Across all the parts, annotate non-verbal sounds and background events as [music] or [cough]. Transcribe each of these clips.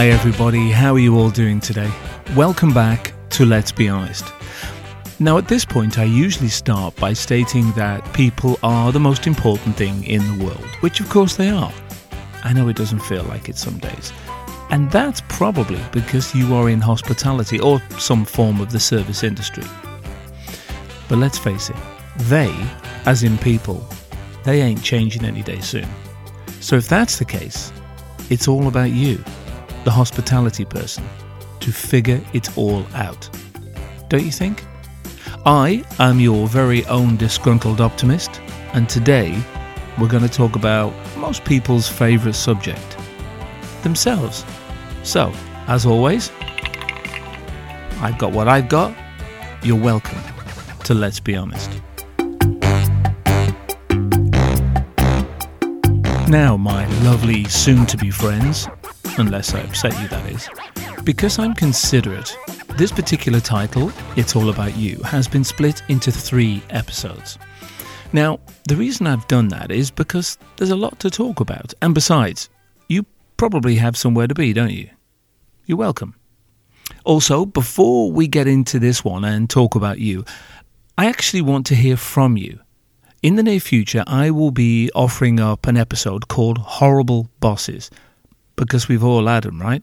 Hi, everybody. How are you all doing today? Welcome back to Let's Be Honest. Now, at this point, I usually start by stating that people are the most important thing in the world, which of course they are. I know it doesn't feel like it some days. And that's probably because you are in hospitality or some form of the service industry. But let's face it, they, as in people, they ain't changing any day soon. So if that's the case, it's all about you, the hospitality person, to figure it all out. Don't you think? I am your very own disgruntled optimist, and today we're going to talk about most people's favourite subject themselves. So, as always, I've got what I've got. You're welcome to Let's Be Honest. Now, my lovely soon to be friends, unless I upset you, that is, because I'm considerate, this particular title, It's All About You, has been split into three episodes. Now, the reason I've done that is because there's a lot to talk about, and besides, you probably have somewhere to be, don't you? You're welcome. Also, before we get into this one and talk about you, I actually want to hear from you. In the near future, I will be offering up an episode called Horrible Bosses because we've all had them, right?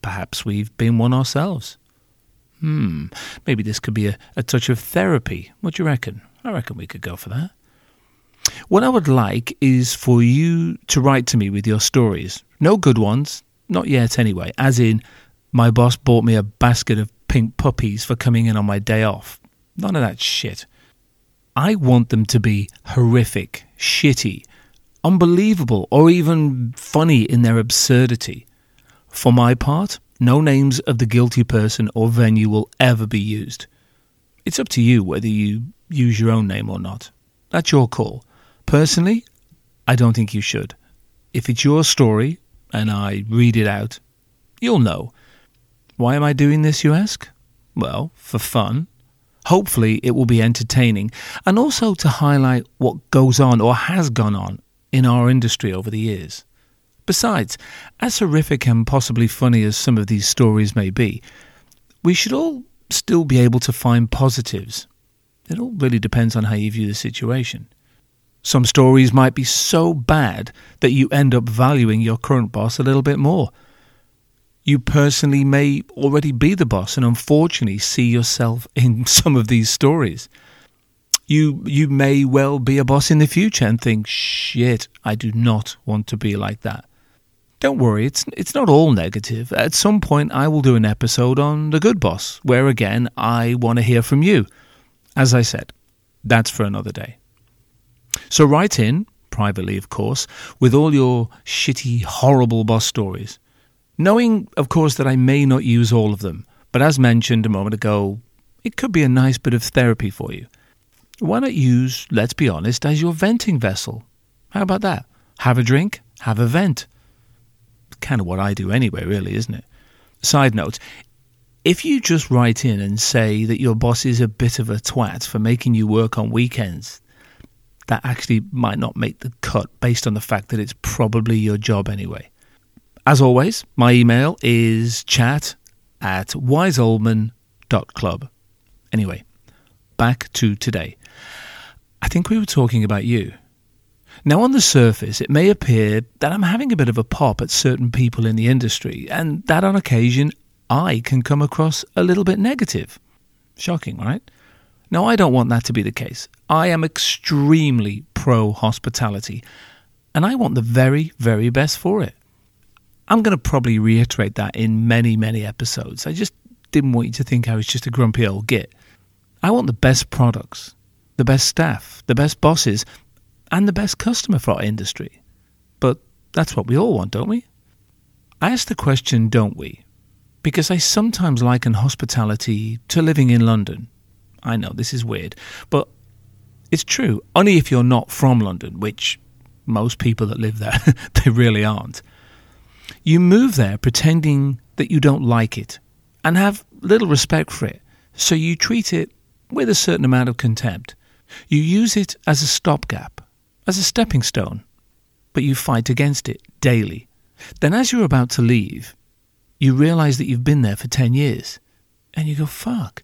Perhaps we've been one ourselves. Hmm, maybe this could be a, a touch of therapy. What do you reckon? I reckon we could go for that. What I would like is for you to write to me with your stories. No good ones, not yet anyway, as in, my boss bought me a basket of pink puppies for coming in on my day off. None of that shit. I want them to be horrific, shitty, unbelievable, or even funny in their absurdity. For my part, no names of the guilty person or venue will ever be used. It's up to you whether you use your own name or not. That's your call. Personally, I don't think you should. If it's your story and I read it out, you'll know. Why am I doing this, you ask? Well, for fun. Hopefully, it will be entertaining and also to highlight what goes on or has gone on in our industry over the years. Besides, as horrific and possibly funny as some of these stories may be, we should all still be able to find positives. It all really depends on how you view the situation. Some stories might be so bad that you end up valuing your current boss a little bit more. You personally may already be the boss and unfortunately see yourself in [laughs] some of these stories. You you may well be a boss in the future and think, "Shit, I do not want to be like that." Don't worry, it's it's not all negative. At some point I will do an episode on the good boss where again I want to hear from you. As I said, that's for another day. So write in privately, of course, with all your shitty, horrible boss stories knowing, of course, that I may not use all of them. But as mentioned a moment ago, it could be a nice bit of therapy for you. Why not use, let's be honest, as your venting vessel? How about that? Have a drink, have a vent. Kind of what I do anyway, really, isn't it? Side note if you just write in and say that your boss is a bit of a twat for making you work on weekends, that actually might not make the cut based on the fact that it's probably your job anyway. As always, my email is chat at wiseoldman.club. Anyway, back to today. I think we were talking about you. Now, on the surface, it may appear that I'm having a bit of a pop at certain people in the industry, and that on occasion I can come across a little bit negative. Shocking, right? Now, I don't want that to be the case. I am extremely pro hospitality, and I want the very, very best for it. I'm going to probably reiterate that in many, many episodes. I just didn't want you to think I was just a grumpy old git. I want the best products, the best staff, the best bosses, and the best customer for our industry. But that's what we all want, don't we? I ask the question, don't we? Because I sometimes liken hospitality to living in London. I know this is weird, but it's true. Only if you're not from London, which most people that live there, [laughs] they really aren't. You move there pretending that you don't like it and have little respect for it, so you treat it with a certain amount of contempt. You use it as a stopgap, as a stepping stone, but you fight against it daily. Then, as you're about to leave, you realize that you've been there for 10 years. And you go, fuck.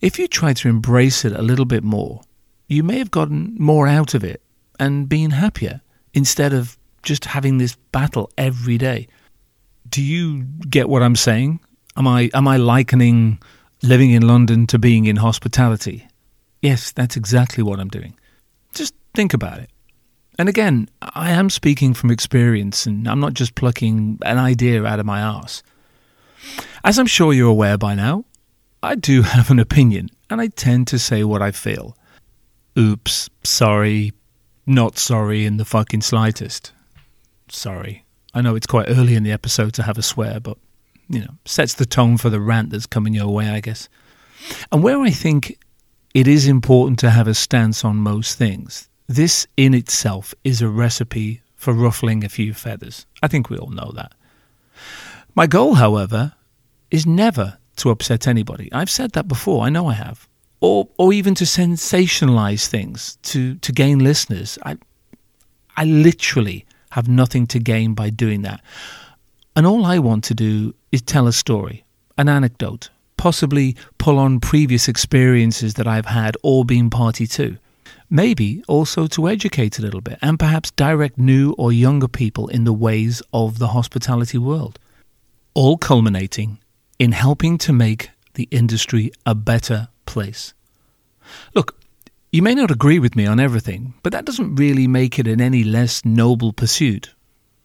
If you tried to embrace it a little bit more, you may have gotten more out of it and been happier instead of just having this battle every day. Do you get what I'm saying? Am I am I likening living in London to being in hospitality? Yes, that's exactly what I'm doing. Just think about it. And again, I am speaking from experience and I'm not just plucking an idea out of my arse. As I'm sure you're aware by now, I do [laughs] have an opinion and I tend to say what I feel. Oops, sorry, not sorry in the fucking slightest. Sorry. I know it's quite early in the episode to have a swear, but, you know, sets the tone for the rant that's coming your way, I guess. And where I think it is important to have a stance on most things, this in itself is a recipe for ruffling a few feathers. I think we all know that. My goal, however, is never to upset anybody. I've said that before, I know I have. Or or even to sensationalize things to, to gain listeners. I I literally have nothing to gain by doing that. And all I want to do is tell a story, an anecdote, possibly pull on previous experiences that I've had or been party to. Maybe also to educate a little bit and perhaps direct new or younger people in the ways of the hospitality world. All culminating in helping to make the industry a better place. Look, you may not agree with me on everything, but that doesn't really make it an any less noble pursuit.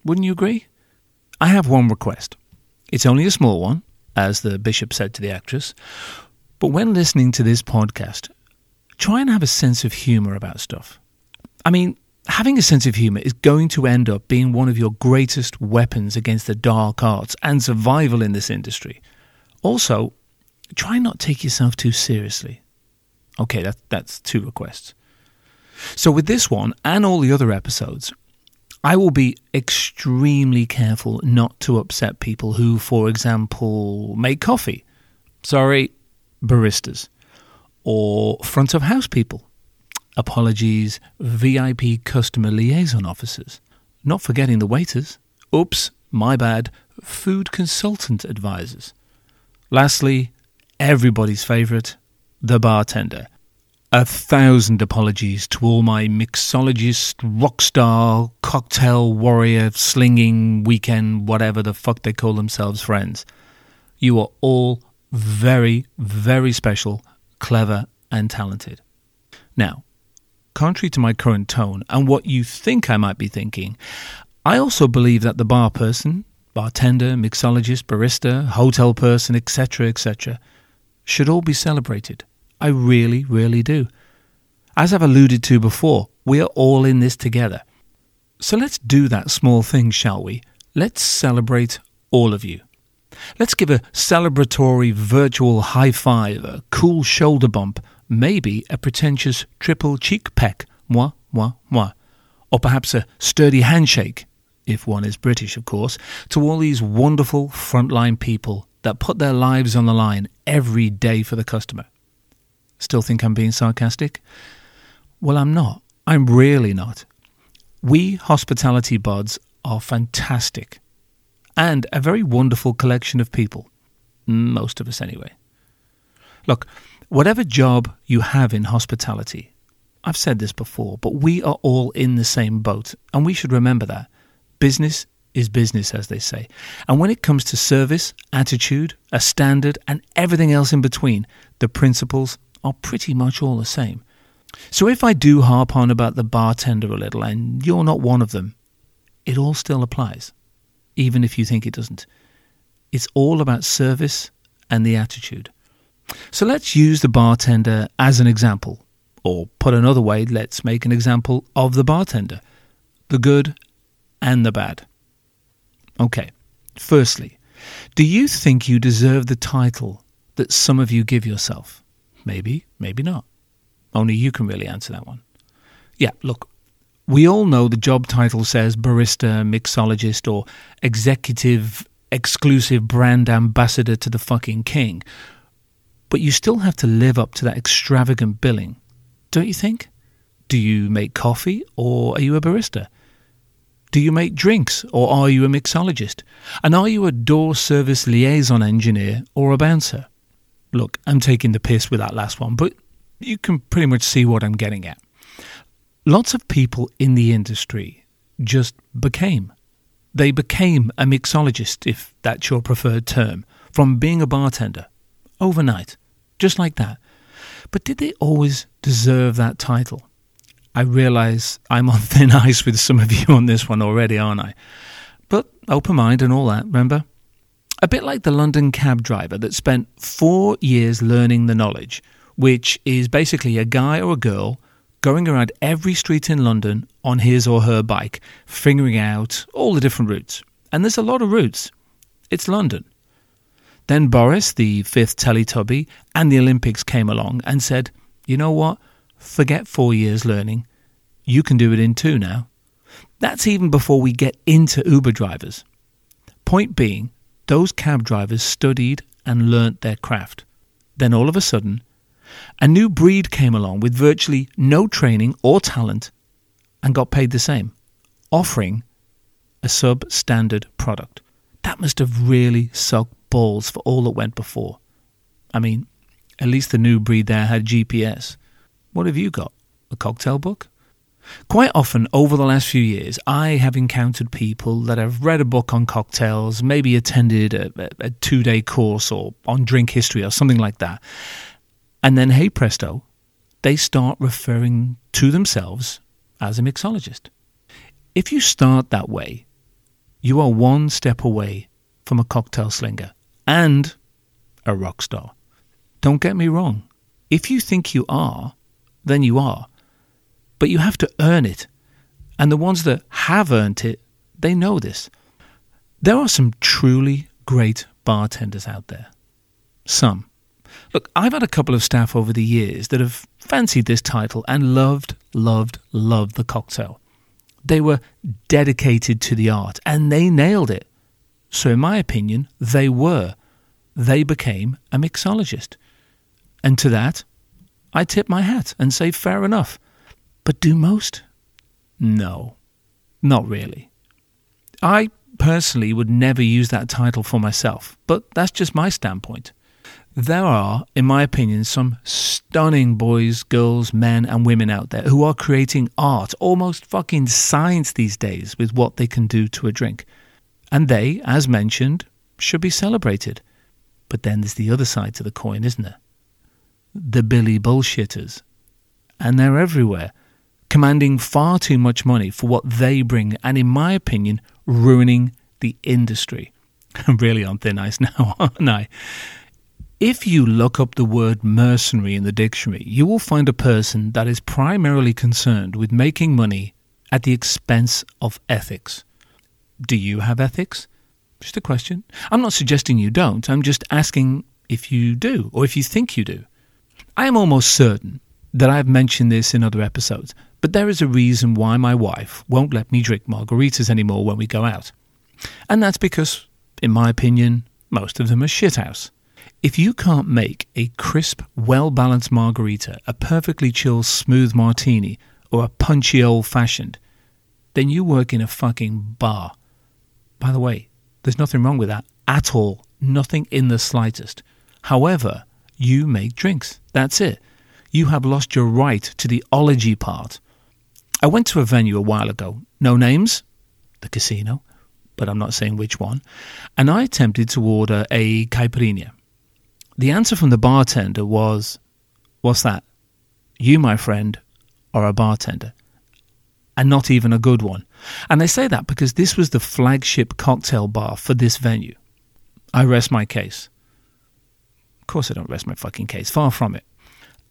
Wouldn't you agree? I have one request. It's only a small one, as the bishop said to the actress, but when listening to this podcast, try and have a sense of humour about stuff. I mean, having a sense of humour is going to end up being one of your greatest weapons against the dark arts and survival in this industry. Also, try not take yourself too seriously. Okay, that, that's two requests. So, with this one and all the other episodes, I will be extremely careful not to upset people who, for example, make coffee. Sorry, baristas or front of house people. Apologies, VIP customer liaison officers. Not forgetting the waiters. Oops, my bad, food consultant advisors. Lastly, everybody's favourite, the bartender. A thousand apologies to all my mixologist, rockstar, cocktail warrior, slinging, weekend, whatever the fuck they call themselves friends. You are all very, very special clever, and talented. Now, contrary to my current tone and what you think I might be thinking, I also believe that the bar person, bartender, mixologist, barista, hotel person, etc., etc., should all be celebrated. I really, really do. As I've alluded to before, we are all in this together. So let's do that small thing, shall we? Let's celebrate all of you. Let's give a celebratory virtual high five, a cool shoulder bump, maybe a pretentious triple cheek peck, moi, moi, moi, or perhaps a sturdy handshake, if one is British, of course, to all these wonderful frontline people that put their lives on the line every day for the customer. Still think I'm being sarcastic? Well, I'm not. I'm really not. We hospitality buds are fantastic and a very wonderful collection of people. Most of us, anyway. Look, whatever job you have in hospitality, I've said this before, but we are all in the same boat, and we should remember that. Business is business, as they say. And when it comes to service, attitude, a standard, and everything else in between, the principles are pretty much all the same. So if I do harp on about the bartender a little, and you're not one of them, it all still applies even if you think it doesn't. It's all about service and the attitude. So let's use the bartender as an example. Or put another way, let's make an example of the bartender the good and the bad. Okay, firstly, do you think you deserve the title that some of you give yourself? Maybe, maybe not. Only you can really answer that one. Yeah, look, we all know the job title says barista, mixologist, or executive, exclusive brand ambassador to the fucking king. But you still have to live up to that extravagant billing, don't you think? Do you make coffee or are you a barista? Do you make drinks or are you a mixologist? And are you a door service liaison engineer or a bouncer? Look, I'm taking the piss with that last one, but you can pretty much see what I'm getting at. Lots of people in the industry just became. They became a mixologist, if that's your preferred term, from being a bartender overnight, just like that. But did they always deserve that title? I realise I'm on thin [laughs] ice with some of you on this one already, aren't I? But open mind and all that, remember? A bit like the London cab driver that spent four years learning the knowledge, which is basically a guy or a girl going around every street in London on his or her bike, figuring out all the different routes. And there's a lot of routes. It's London. Then Boris, the fifth Teletubby, and the Olympics came along and said, you know what? Forget four years learning. You can do it in two now. That's even before we get into Uber drivers. Point being, those cab drivers studied and learnt their craft. Then all of a sudden, a new breed came along with virtually no training or talent and got paid the same, offering a substandard product. That must have really sucked balls for all that went before. I mean, at least the new breed there had GPS. What have you got? A cocktail book? Quite often over the last few years, I have encountered people that have read a book on cocktails, maybe attended a, a two day course or on drink history or something like that. And then, hey presto, they start referring to themselves as a mixologist. If you start that way, you are one step away from a cocktail slinger and a rock star. Don't get me wrong. If you think you are, then you are. But you have to earn it. And the ones that have earned it, they know this. There are some truly great bartenders out there. Some. Look, I've had a couple of staff over the years that have fancied this title and loved, loved, loved the cocktail. They were dedicated to the art and they nailed it. So, in my opinion, they were. They became a mixologist. And to that, I tip my hat and say fair enough. But do most? No, not really. I personally would never use that title for myself, but that's just my standpoint. There are, in my opinion, some stunning boys, girls, men, and women out there who are creating art, almost fucking science these days, with what they can do to a drink. And they, as mentioned, should be celebrated. But then there's the other side to the coin, isn't there? the Billy bullshitters. And they're everywhere, commanding far too much money for what they bring, and in my opinion, ruining the industry. [laughs] I'm really on thin ice now, aren't I? If you look up the word mercenary in the dictionary, you will find a person that is primarily concerned with making money at the expense of ethics. Do you have ethics? Just a question. I'm not suggesting you don't, I'm just asking if you do, or if you think you do. I am almost certain that I've mentioned this in other episodes, but there is a reason why my wife won't let me drink margaritas anymore when we go out. And that's because, in my opinion, most of them are shithouse. If you can't make a crisp, well balanced margarita, a perfectly chilled, smooth martini, or a punchy old fashioned, then you work in a fucking bar. By the way, there's nothing wrong with that at all. Nothing in the slightest. However, you make drinks. That's it. You have lost your right to the ology part. I went to a venue a while ago. No names? The casino. But I'm not saying which one. And I attempted to order a caipirinha. The answer from the bartender was, What's that? You, my friend, are a bartender. And not even a good one. And I say that because this was the flagship cocktail bar for this venue. I rest my case Of course I don't rest my fucking case. Far from it.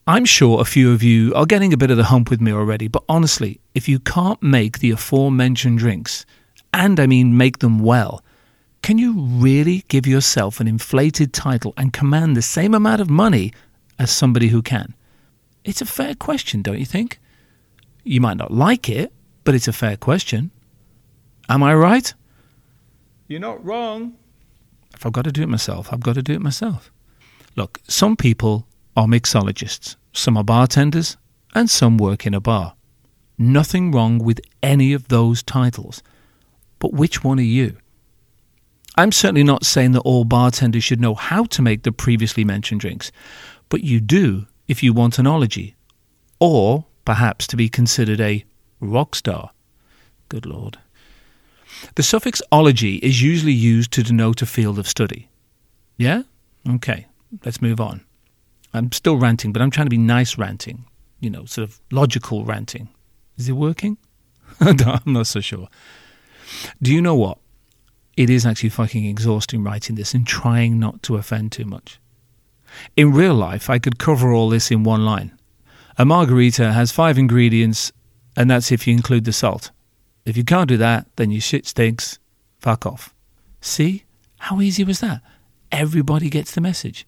I'm sure a few of you are getting a bit of the hump with me already, but honestly, if you can't make the aforementioned drinks, and I mean make them well, can you really give yourself an inflated title and command the same amount of money as somebody who can? It's a fair question, don't you think? You might not like it, but it's a fair question. Am I right? You're not wrong. If I've got to do it myself, I've got to do it myself. Look, some people are mixologists, some are bartenders, and some work in a bar. Nothing wrong with any of those titles. but which one are you? I'm certainly not saying that all bartenders should know how to make the previously mentioned drinks, but you do if you want an ology, or perhaps to be considered a rock star. Good Lord. The suffix ology is usually used to denote a field of study. Yeah? Okay, let's move on. I'm still ranting, but I'm trying to be nice ranting, you know, sort of logical ranting. Is it working? [laughs] I'm not so sure. Do you know what? It is actually fucking exhausting writing this and trying not to offend too much. In real life, I could cover all this in one line. A margarita has five ingredients, and that's if you include the salt. If you can't do that, then your shit stinks. Fuck off. See? How easy was that? Everybody gets the message.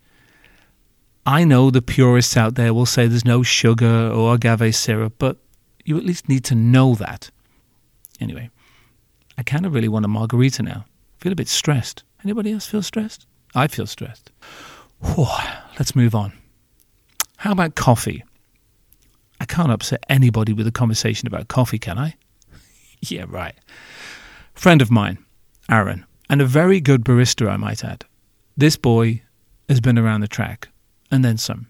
I know the purists out there will say there's no sugar or agave syrup, but you at least need to know that. Anyway, I kind of really want a margarita now. I feel a bit stressed. Anybody else feel stressed? I feel stressed. Whew, let's move on. How about coffee? I can't upset anybody with a conversation about coffee, can I? [laughs] yeah, right. Friend of mine, Aaron, and a very good barista, I might add. This boy has been around the track, and then some.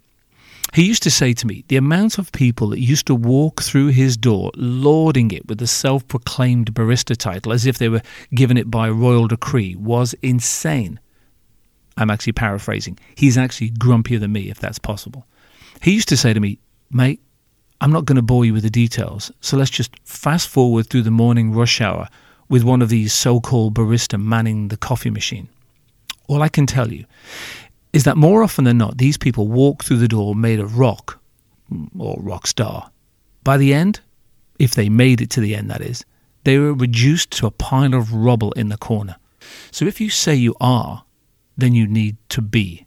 He used to say to me, the amount of people that used to walk through his door lauding it with the self proclaimed barista title as if they were given it by royal decree was insane. I'm actually paraphrasing. He's actually grumpier than me, if that's possible. He used to say to me, Mate, I'm not going to bore you with the details, so let's just fast forward through the morning rush hour with one of these so called barista manning the coffee machine. All I can tell you is that more often than not, these people walk through the door made of rock or rock star. By the end, if they made it to the end, that is, they were reduced to a pile of rubble in the corner. So if you say you are, then you need to be.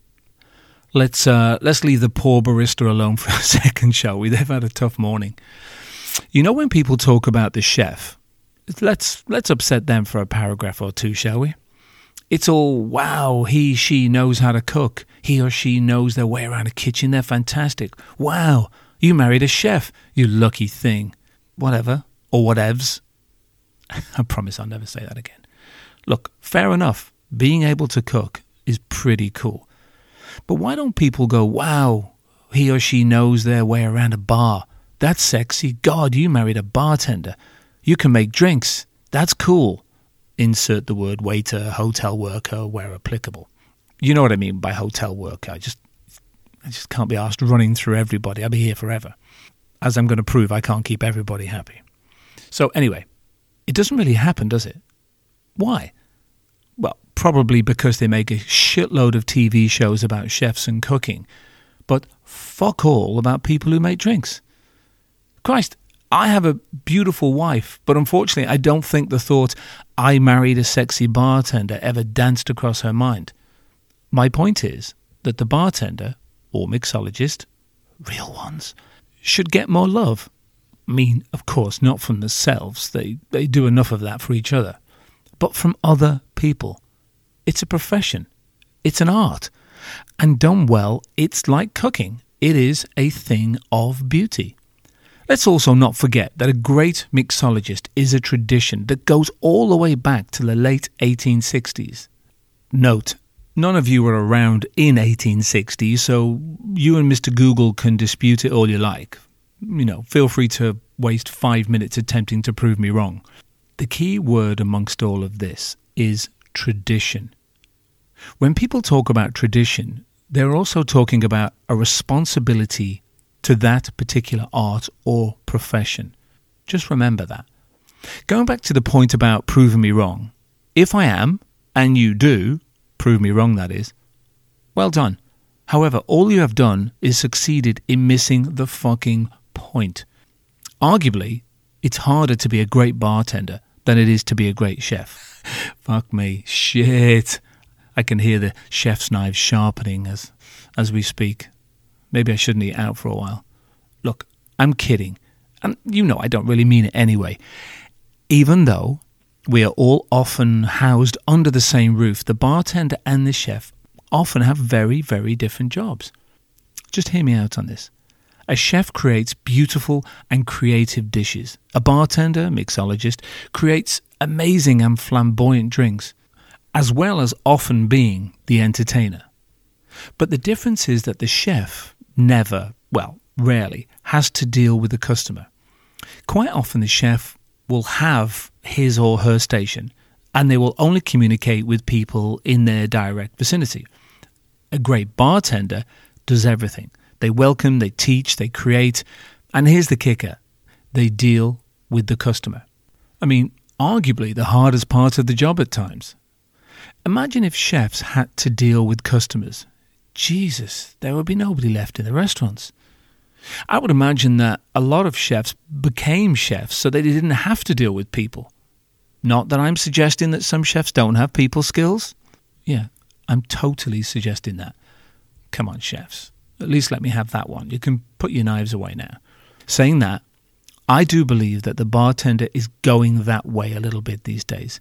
Let's uh, let's leave the poor barista alone [laughs] for a second, shall we? They've had a tough morning. You know when people talk about the chef, let's let's upset them for a paragraph or two, shall we? It's all wow, he, she knows how to cook. He or she knows their way around a kitchen. They're fantastic. Wow, you married a chef, you lucky thing. Whatever, or whatevs. [laughs] I promise I'll never say that again. Look, fair enough. Being able to cook is pretty cool. But why don't people go, wow, he or she knows their way around a bar? That's sexy. God, you married a bartender. You can make drinks. That's cool insert the word waiter, hotel worker where applicable. You know what I mean by hotel worker. I just I just can't be asked running through everybody. I'll be here forever. As I'm going to prove, I can't keep everybody happy. So anyway, it doesn't really happen, does it? Why? Well, probably because they make a shitload of TV shows about chefs and cooking, but fuck all about people who make drinks. Christ, I have a beautiful wife, but unfortunately, I don't think the thought, I married a sexy bartender, ever danced across her mind. My point is that the bartender, or mixologist, real ones, should get more love. I mean, of course, not from themselves, they, they do enough of that for each other, but from other people. It's a profession, it's an art, and done well, it's like cooking. It is a thing of beauty. Let's also not forget that a great mixologist is a tradition that goes all the way back to the late 1860s. Note, none of you were around in 1860, so you and Mr. Google can dispute it all you like. You know, feel free to waste five minutes attempting to prove me wrong. The key word amongst all of this is tradition. When people talk about tradition, they're also talking about a responsibility to that particular art or profession. Just remember that. Going back to the point about proving me wrong, if I am, and you do, prove me wrong, that is, well done. However, all you have done is succeeded in missing the fucking point. Arguably, it's harder to be a great bartender than it is to be a great chef. [laughs] Fuck me. Shit. I can hear the chef's knives sharpening as as we speak. Maybe I shouldn't eat out for a while. Look, I'm kidding. And you know I don't really mean it anyway. Even though we are all often housed under the same roof, the bartender and the chef often have very, very different jobs. Just hear me out on this. A chef creates beautiful and creative dishes. A bartender, mixologist, creates amazing and flamboyant drinks, as well as often being the entertainer. But the difference is that the chef never, well, rarely, has to deal with the customer. Quite often, the chef will have his or her station and they will only communicate with people in their direct vicinity. A great bartender does everything. They welcome, they teach, they create, and here's the kicker they deal with the customer. I mean, arguably the hardest part of the job at times. Imagine if chefs had to deal with customers. Jesus, there would be nobody left in the restaurants. I would imagine that a lot of chefs became chefs so they didn't have to deal with people. Not that I'm suggesting that some chefs don't have people skills. Yeah, I'm totally suggesting that. Come on, chefs. At least let me have that one. You can put your knives away now. Saying that, I do believe that the bartender is going that way a little bit these days.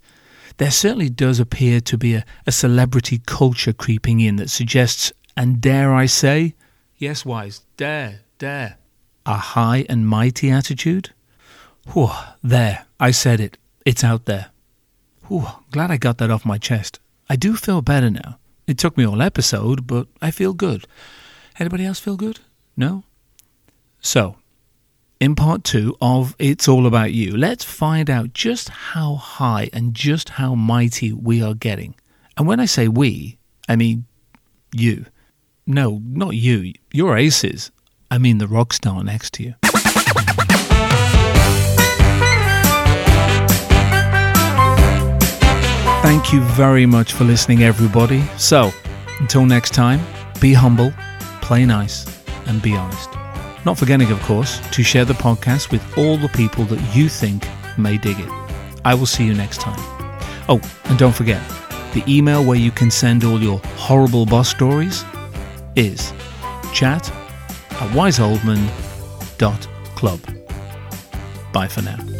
There certainly does appear to be a, a celebrity culture creeping in that suggests, and dare I say, yes, Wise, dare, dare, a high and mighty attitude? Whew, there, I said it. It's out there. Whew, glad I got that off my chest. I do feel better now. It took me all episode, but I feel good. Anybody else feel good? No? So, in part two of It's All About You, let's find out just how high and just how mighty we are getting. And when I say we, I mean you. No, not you. You're aces. I mean the rock star next to you. Thank you very much for listening, everybody. So, until next time, be humble, play nice, and be honest. Not forgetting, of course, to share the podcast with all the people that you think may dig it. I will see you next time. Oh, and don't forget, the email where you can send all your horrible boss stories is chat at wiseoldman.club. Bye for now.